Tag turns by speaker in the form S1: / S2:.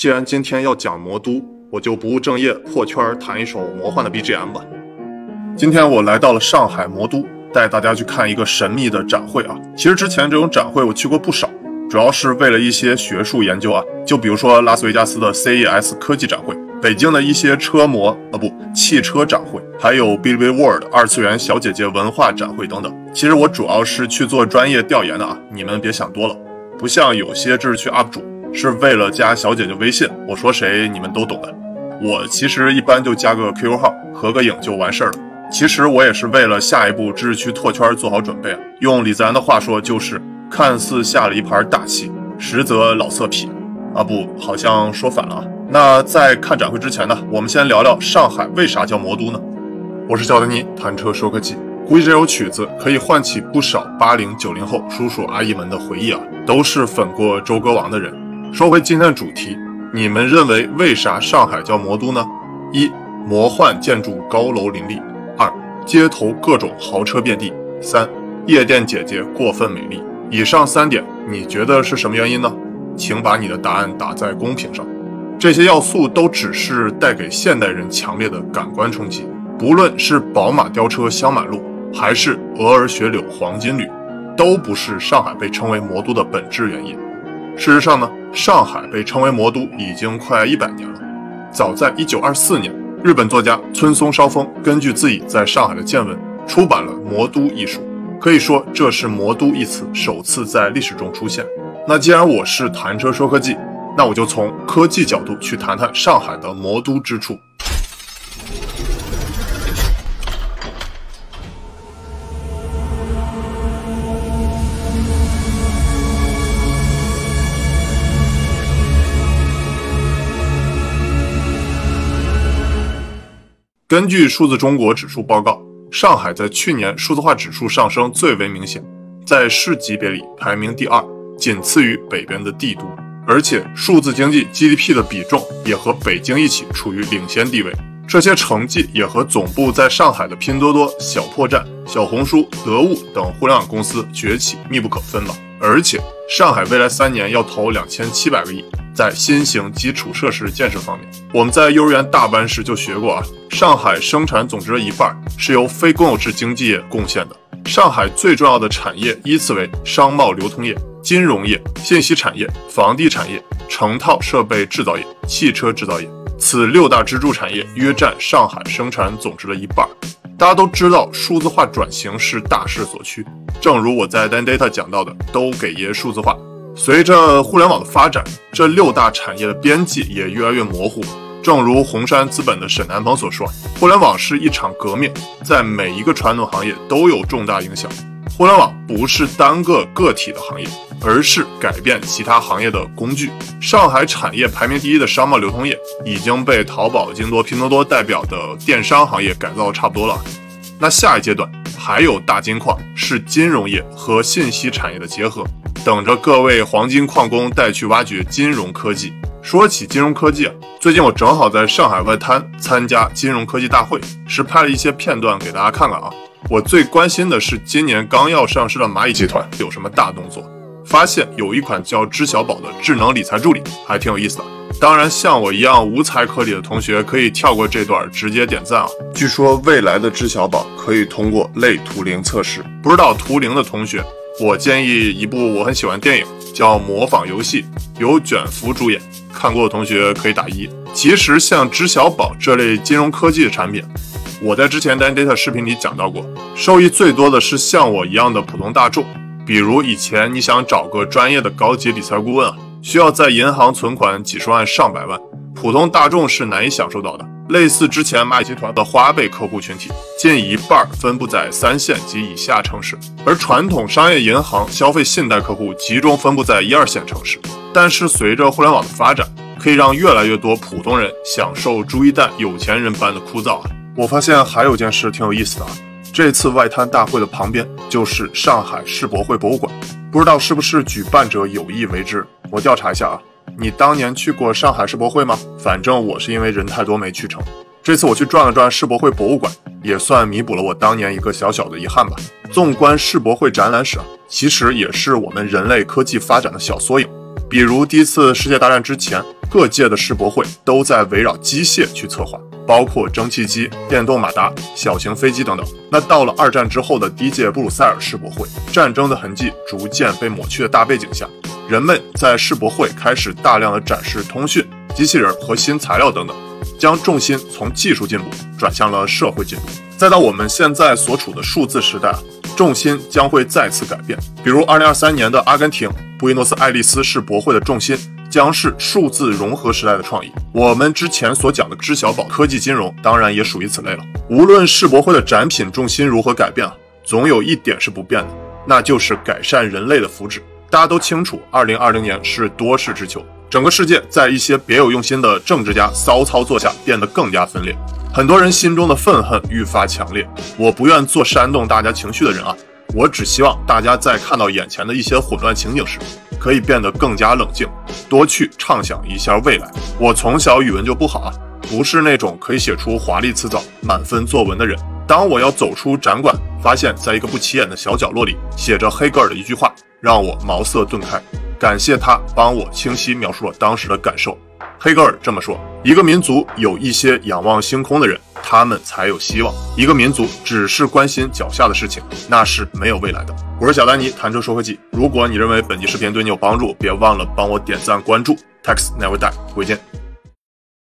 S1: 既然今天要讲魔都，我就不务正业，破圈弹一首魔幻的 BGM 吧。今天我来到了上海魔都，带大家去看一个神秘的展会啊。其实之前这种展会我去过不少，主要是为了一些学术研究啊。就比如说拉斯维加斯的 CES 科技展会，北京的一些车模啊不汽车展会，还有 Bilibili World 二次元小姐姐文化展会等等。其实我主要是去做专业调研的啊，你们别想多了。不像有些知识区 UP 主是为了加小姐姐微信，我说谁你们都懂的。我其实一般就加个 QQ 号，合个影就完事儿了。其实我也是为了下一步知识区拓圈做好准备啊。用李自然的话说，就是看似下了一盘大棋，实则老色痞啊。不，好像说反了啊。那在看展会之前呢，我们先聊聊上海为啥叫魔都呢？我是小德尼，谈车说科技。估计这首曲子可以唤起不少八零九零后叔叔阿姨们的回忆啊，都是粉过周歌王的人。说回今天的主题，你们认为为啥上海叫魔都呢？一、魔幻建筑高楼林立；二、街头各种豪车遍地；三、夜店姐姐过分美丽。以上三点，你觉得是什么原因呢？请把你的答案打在公屏上。这些要素都只是带给现代人强烈的感官冲击，不论是宝马雕车香满路。还是鹅儿雪柳黄金缕，都不是上海被称为魔都的本质原因。事实上呢，上海被称为魔都已经快一百年了。早在一九二四年，日本作家村松梢风根据自己在上海的见闻，出版了《魔都》一书。可以说，这是“魔都”一词首次在历史中出现。那既然我是谈车说科技，那我就从科技角度去谈谈上海的魔都之处。根据数字中国指数报告，上海在去年数字化指数上升最为明显，在市级别里排名第二，仅次于北边的帝都。而且数字经济 GDP 的比重也和北京一起处于领先地位。这些成绩也和总部在上海的拼多多、小破站、小红书、得物等互联网公司崛起密不可分了。而且上海未来三年要投两千七百个亿。在新型基础设施建设方面，我们在幼儿园大班时就学过啊。上海生产总值的一半是由非公有制经济业贡献的。上海最重要的产业依次为商贸流通业、金融业、信息产业、房地产业、成套设备制造业、汽车制造业。此六大支柱产业约占上海生产总值的一半。大家都知道，数字化转型是大势所趋。正如我在 Dan Data 讲到的，都给爷数字化。随着互联网的发展，这六大产业的边际也越来越模糊。正如红杉资本的沈南鹏所说：“互联网是一场革命，在每一个传统行业都有重大影响。互联网不是单个个体的行业，而是改变其他行业的工具。”上海产业排名第一的商贸流通业已经被淘宝、京东、拼多多代表的电商行业改造的差不多了。那下一阶段还有大金矿，是金融业和信息产业的结合。等着各位黄金矿工带去挖掘金融科技。说起金融科技啊，最近我正好在上海外滩参加金融科技大会，是拍了一些片段给大家看看啊。我最关心的是今年刚要上市的蚂蚁集团有什么大动作。发现有一款叫知小宝的智能理财助理，还挺有意思的。当然，像我一样无财可理的同学可以跳过这段，直接点赞啊。据说未来的知小宝可以通过类图灵测试，不知道图灵的同学。我建议一部我很喜欢电影，叫《模仿游戏》，由卷福主演。看过的同学可以打一。其实像知晓宝这类金融科技的产品，我在之前的 Data 视频里讲到过，受益最多的是像我一样的普通大众。比如以前你想找个专业的高级理财顾问啊，需要在银行存款几十万上百万，普通大众是难以享受到的。类似之前蚂蚁集团的花呗客户群体，近一半分布在三线及以下城市，而传统商业银行消费信贷客户集中分布在一二线城市。但是随着互联网的发展，可以让越来越多普通人享受朱一蛋有钱人般的枯燥啊！我发现还有件事挺有意思的啊，这次外滩大会的旁边就是上海世博会博物馆，不知道是不是举办者有意为之？我调查一下啊。你当年去过上海世博会吗？反正我是因为人太多没去成。这次我去转了转世博会博物馆，也算弥补了我当年一个小小的遗憾吧。纵观世博会展览史啊，其实也是我们人类科技发展的小缩影。比如第一次世界大战之前，各界的世博会都在围绕机械去策划，包括蒸汽机、电动马达、小型飞机等等。那到了二战之后的第一届布鲁塞尔世博会，战争的痕迹逐渐被抹去的大背景下，人们在世博会开始大量的展示通讯、机器人和新材料等等，将重心从技术进步转向了社会进步。再到我们现在所处的数字时代。重心将会再次改变，比如2023年的阿根廷布宜诺斯艾利斯世博会的重心将是数字融合时代的创意。我们之前所讲的知小宝科技金融，当然也属于此类了。无论世博会的展品重心如何改变啊，总有一点是不变的，那就是改善人类的福祉。大家都清楚，2020年是多事之秋，整个世界在一些别有用心的政治家骚操作下变得更加分裂。很多人心中的愤恨愈发强烈，我不愿做煽动大家情绪的人啊，我只希望大家在看到眼前的一些混乱情景时，可以变得更加冷静，多去畅想一下未来。我从小语文就不好啊，不是那种可以写出华丽辞藻、满分作文的人。当我要走出展馆，发现在一个不起眼的小角落里写着黑格尔的一句话，让我茅塞顿开。感谢他帮我清晰描述了当时的感受。黑格尔这么说：一个民族有一些仰望星空的人，他们才有希望；一个民族只是关心脚下的事情，那是没有未来的。我是小丹尼，谈车说科技。如果你认为本期视频对你有帮助，别忘了帮我点赞关注。Tax Never Die，回见。